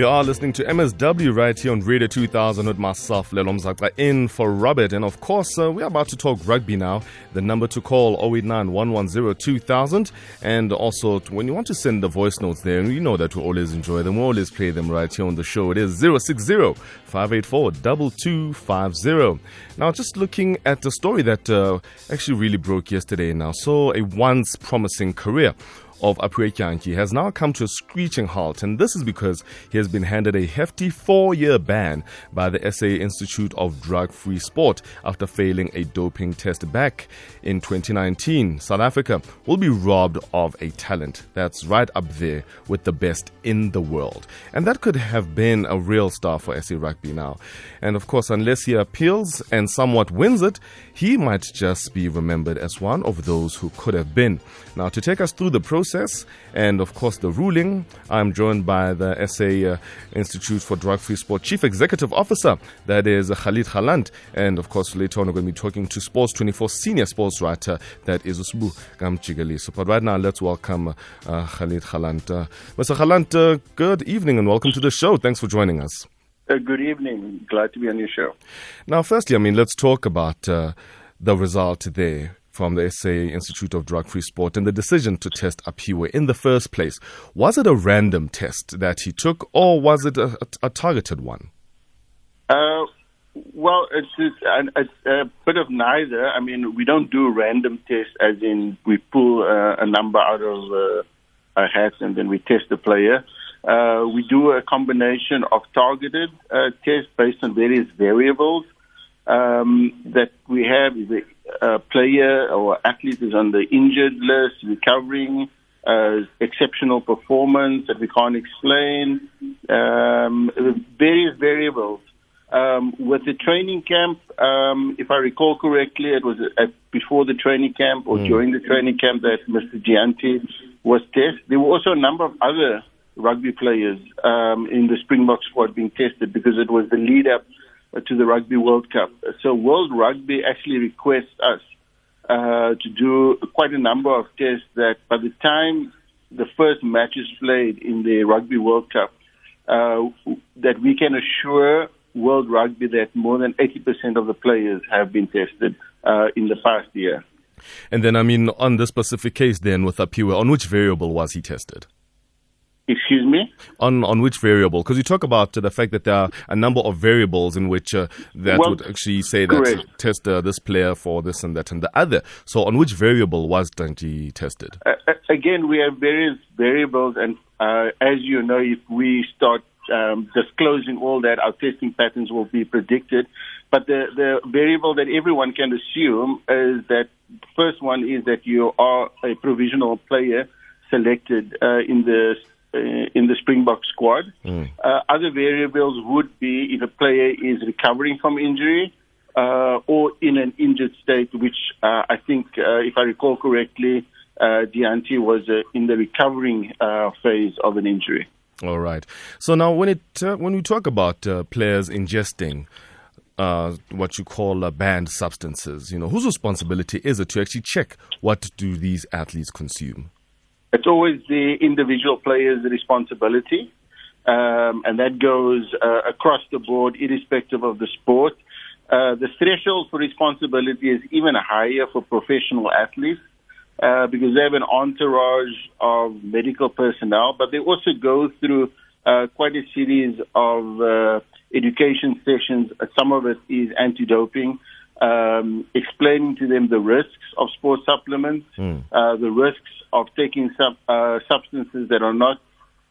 You are listening to MSW right here on Radio 2000 with myself, Lelo Mzaka, in for Robert. And of course, uh, we're about to talk rugby now. The number to call 089 110 2000. And also, when you want to send the voice notes there, you know that we always enjoy them, we always play them right here on the show. It is 060 584 2250. Now, just looking at the story that uh, actually really broke yesterday now. So, a once promising career of Aphiwe Dyantyi has now come to a screeching halt, and this is because he has been handed a hefty four year ban by the SA Institute of Drug Free Sport after failing a doping test back in 2019. South Africa will be robbed of a talent that's right up there with the best in the world. And that could have been a real star for SA Rugby now. And of course, unless he appeals and somewhat wins it, he might just be remembered as one of those who could have been. Now, to take us through the process and, of course, the ruling, I'm joined by the SA uh, Institute for Drug Free Sport Chief Executive Officer, that is Khalid Galant. And, of course, later on, we're going to be talking to Sports 24 senior sports writer, that is Usbu Gamchigaliso. But right now, let's welcome uh, Khalid Galant. Uh, Mr. Galant, uh, good evening and welcome to the show. Thanks for joining us. Uh, good evening. Glad to be on your show. Now, firstly, I mean, let's talk about uh, the result there from the SA Institute of Drug Free Sport and the decision to test Aphiwe in the first place. Was it a random test that he took, or was it a, a, a targeted one? Uh, well, it's, it's, a bit of neither. I mean, we don't do random tests, as in we pull uh, a number out of uh, hats and then we test the player. Uh, we do a combination of targeted uh, tests based on various variables um, that we have. Is a, a player or athlete is on the injured list, recovering, uh, exceptional performance that we can't explain, um, various variables. Um, with the training camp, um, if I recall correctly, it was at, before the training camp or mm. during the training camp that Mr. Dyantyi was tested. There were also a number of other rugby players um, in the Springbok squad being tested because it was the lead up to the Rugby World Cup. So World Rugby actually requests us uh, to do quite a number of tests that by the time the first match is played in the Rugby World Cup, uh, that we can assure World Rugby that more than 80% of the players have been tested uh, in the past year. And then, I mean, on this specific case, then with Aphiwe, on which variable was he tested? Excuse me? On on which variable? Because you talk about uh, the fact that there are a number of variables in which uh, that well, would actually say that correct. test uh, this player for this and that and the other. So on which variable was Dyantyi tested? Uh, uh, again, we have various variables, and uh, as you know, if we start um, disclosing all that, our testing patterns will be predicted. But the, the variable that everyone can assume is that first one is that you are a provisional player selected in the uh, in the Springbok squad. Mm. Uh, other variables would be if a player is recovering from injury uh, or in an injured state, which uh, I think, uh, if I recall correctly, uh, Dyantyi was uh, in the recovering phase of an injury. All right. So now, when it when we talk about players ingesting uh, what you call uh, banned substances. You know, whose responsibility is it to actually check what do these athletes consume? It's always the individual player's responsibility, um, and that goes uh, across the board, irrespective of the sport. Uh, the threshold for responsibility is even higher for professional athletes uh, because they have an entourage of medical personnel, but they also go through uh, quite a series of uh, education sessions. Some of it is anti-doping um, explaining to them the risks of sports supplements, mm. uh, the risks of taking sub, uh, substances that are not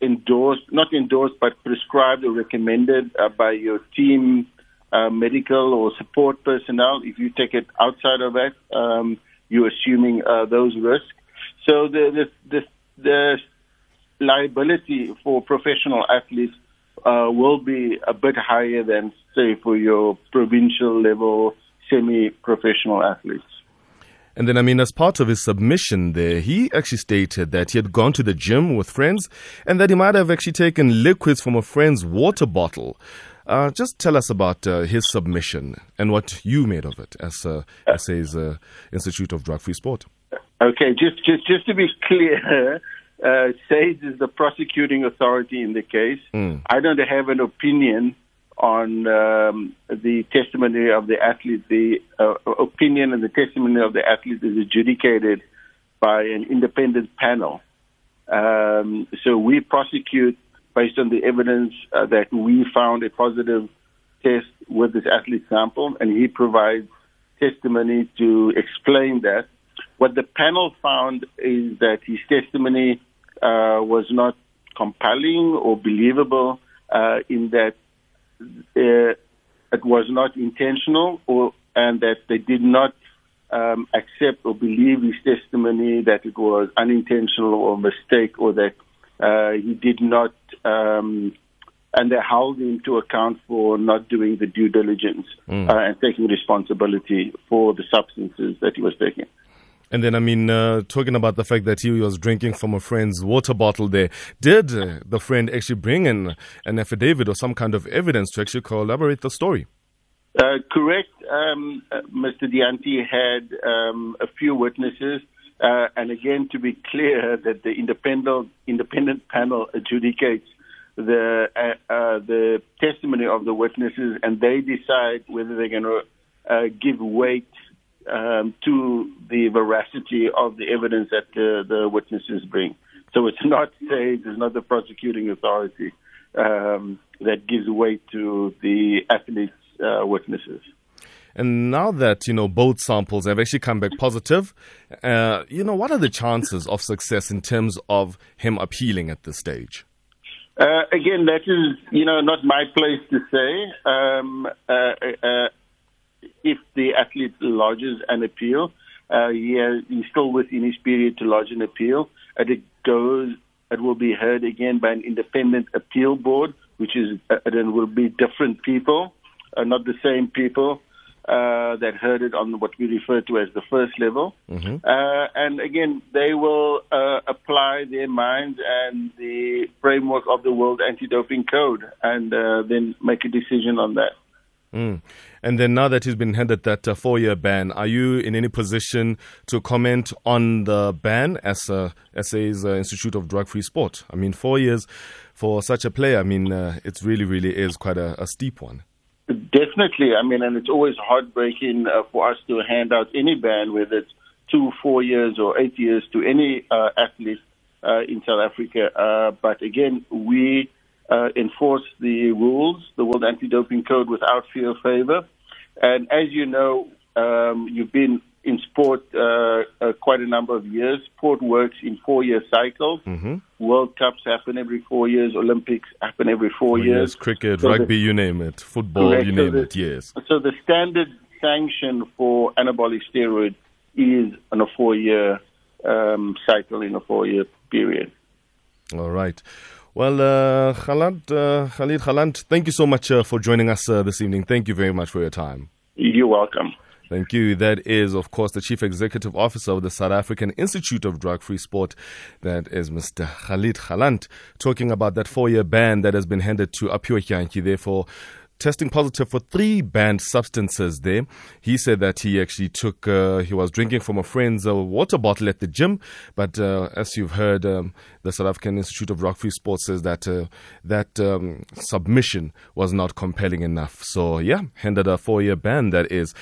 endorsed, not endorsed, but prescribed or recommended uh, by your team, uh, medical or support personnel. If you take it outside of that, um, you're assuming uh, those risks. So the the, the, the liability for professional athletes uh, will be a bit higher than, say, for your provincial level semi-professional athletes. And then, I mean, as part of his submission there, he actually stated that he had gone to the gym with friends and that he might have actually taken liquids from a friend's water bottle. Uh, just tell us about uh, his submission and what you made of it as uh, SA's uh, Institute of Drug Free Sport. Okay, just, just, just to be clear, uh, SAIDS is the prosecuting authority in the case. Mm. I don't have an opinion on um, the testimony of the athlete. The uh, opinion and the testimony of the athlete is adjudicated by an independent panel. Um, so we prosecute based on the evidence uh, that we found a positive test with this athlete sample, and he provides testimony to explain that. What the panel found is that his testimony uh, was not compelling or believable uh, in that uh, it was not intentional or and that they did not um, accept or believe his testimony that it was unintentional or mistake or that uh, he did not um, and they held him to account for not doing the due diligence Mm. uh, and taking responsibility for the substances that he was taking. And then, I mean, uh, talking about the fact that he was drinking from a friend's water bottle there, did uh, the friend actually bring in an affidavit or some kind of evidence to actually corroborate the story? Uh, correct. Um, uh, Mr. Dyantyi had um, a few witnesses, uh, and again, to be clear, that the independent independent panel adjudicates the the testimony of the witnesses, and they decide whether they're going to give weight um, to the veracity of the evidence that the, the witnesses bring. So it's not SAIDS, it's not the prosecuting authority um, that gives weight to the athlete's uh, witnesses. And now that, you know, both samples have actually come back positive, uh, you know, what are the chances of success in terms of him appealing at this stage? Uh, again, that is, you know, not my place to say. Um, uh, uh, if the athlete lodges an appeal, uh, he has, he's still within his period to lodge an appeal, and it goes, it will be heard again by an independent appeal board, which is, uh, and will be different people, uh, not the same people. Uh, that heard it on what we refer to as the first level. Mm-hmm. Uh, and again, they will uh, apply their minds and the framework of the World Anti-Doping Code and uh, then make a decision on that. Mm. And then now that he's been handed that uh, four-year ban, are you in any position to comment on the ban as uh, SA's uh, Institute of Drug-Free Sport? I mean, four years for such a player, I mean, uh, it really, really is quite a, a steep one. Definitely. I mean, and it's always heartbreaking uh, for us to hand out any ban, whether it's two, four years, or eight years, to any uh, athlete in South Africa. But again, we uh, enforce the rules, the World Anti-Doping Code, without fear or favor. And as you know, um, you've been in sport uh, uh, quite a number of years. Sport works in four-year cycles. Mm-hmm. World Cups happen every four years. Olympics happen every four years. Yes, cricket, So the- rugby, you name it, football, Correct. you So name the- it, yes. So the standard sanction for anabolic steroid is on a four-year um, cycle in a four-year period. All right. Well, uh, Khalid, uh, Khalid Galant, thank you so much uh, for joining us uh, this evening. Thank you very much for your time. You're welcome. Thank you. That is, of course, the Chief Executive Officer of the South African Institute of Drug Free Sport. That is Mr. Khalid Galant talking about that four year ban that has been handed to Aphiwe Dyantyi there for testing positive for three banned substances there. He said that he actually took, uh, he was drinking from a friend's uh, water bottle at the gym. But uh, as you've heard, um, the South African Institute of Drug Free Sport says that uh, that um, submission was not compelling enough. So, yeah, handed a four year ban, that is.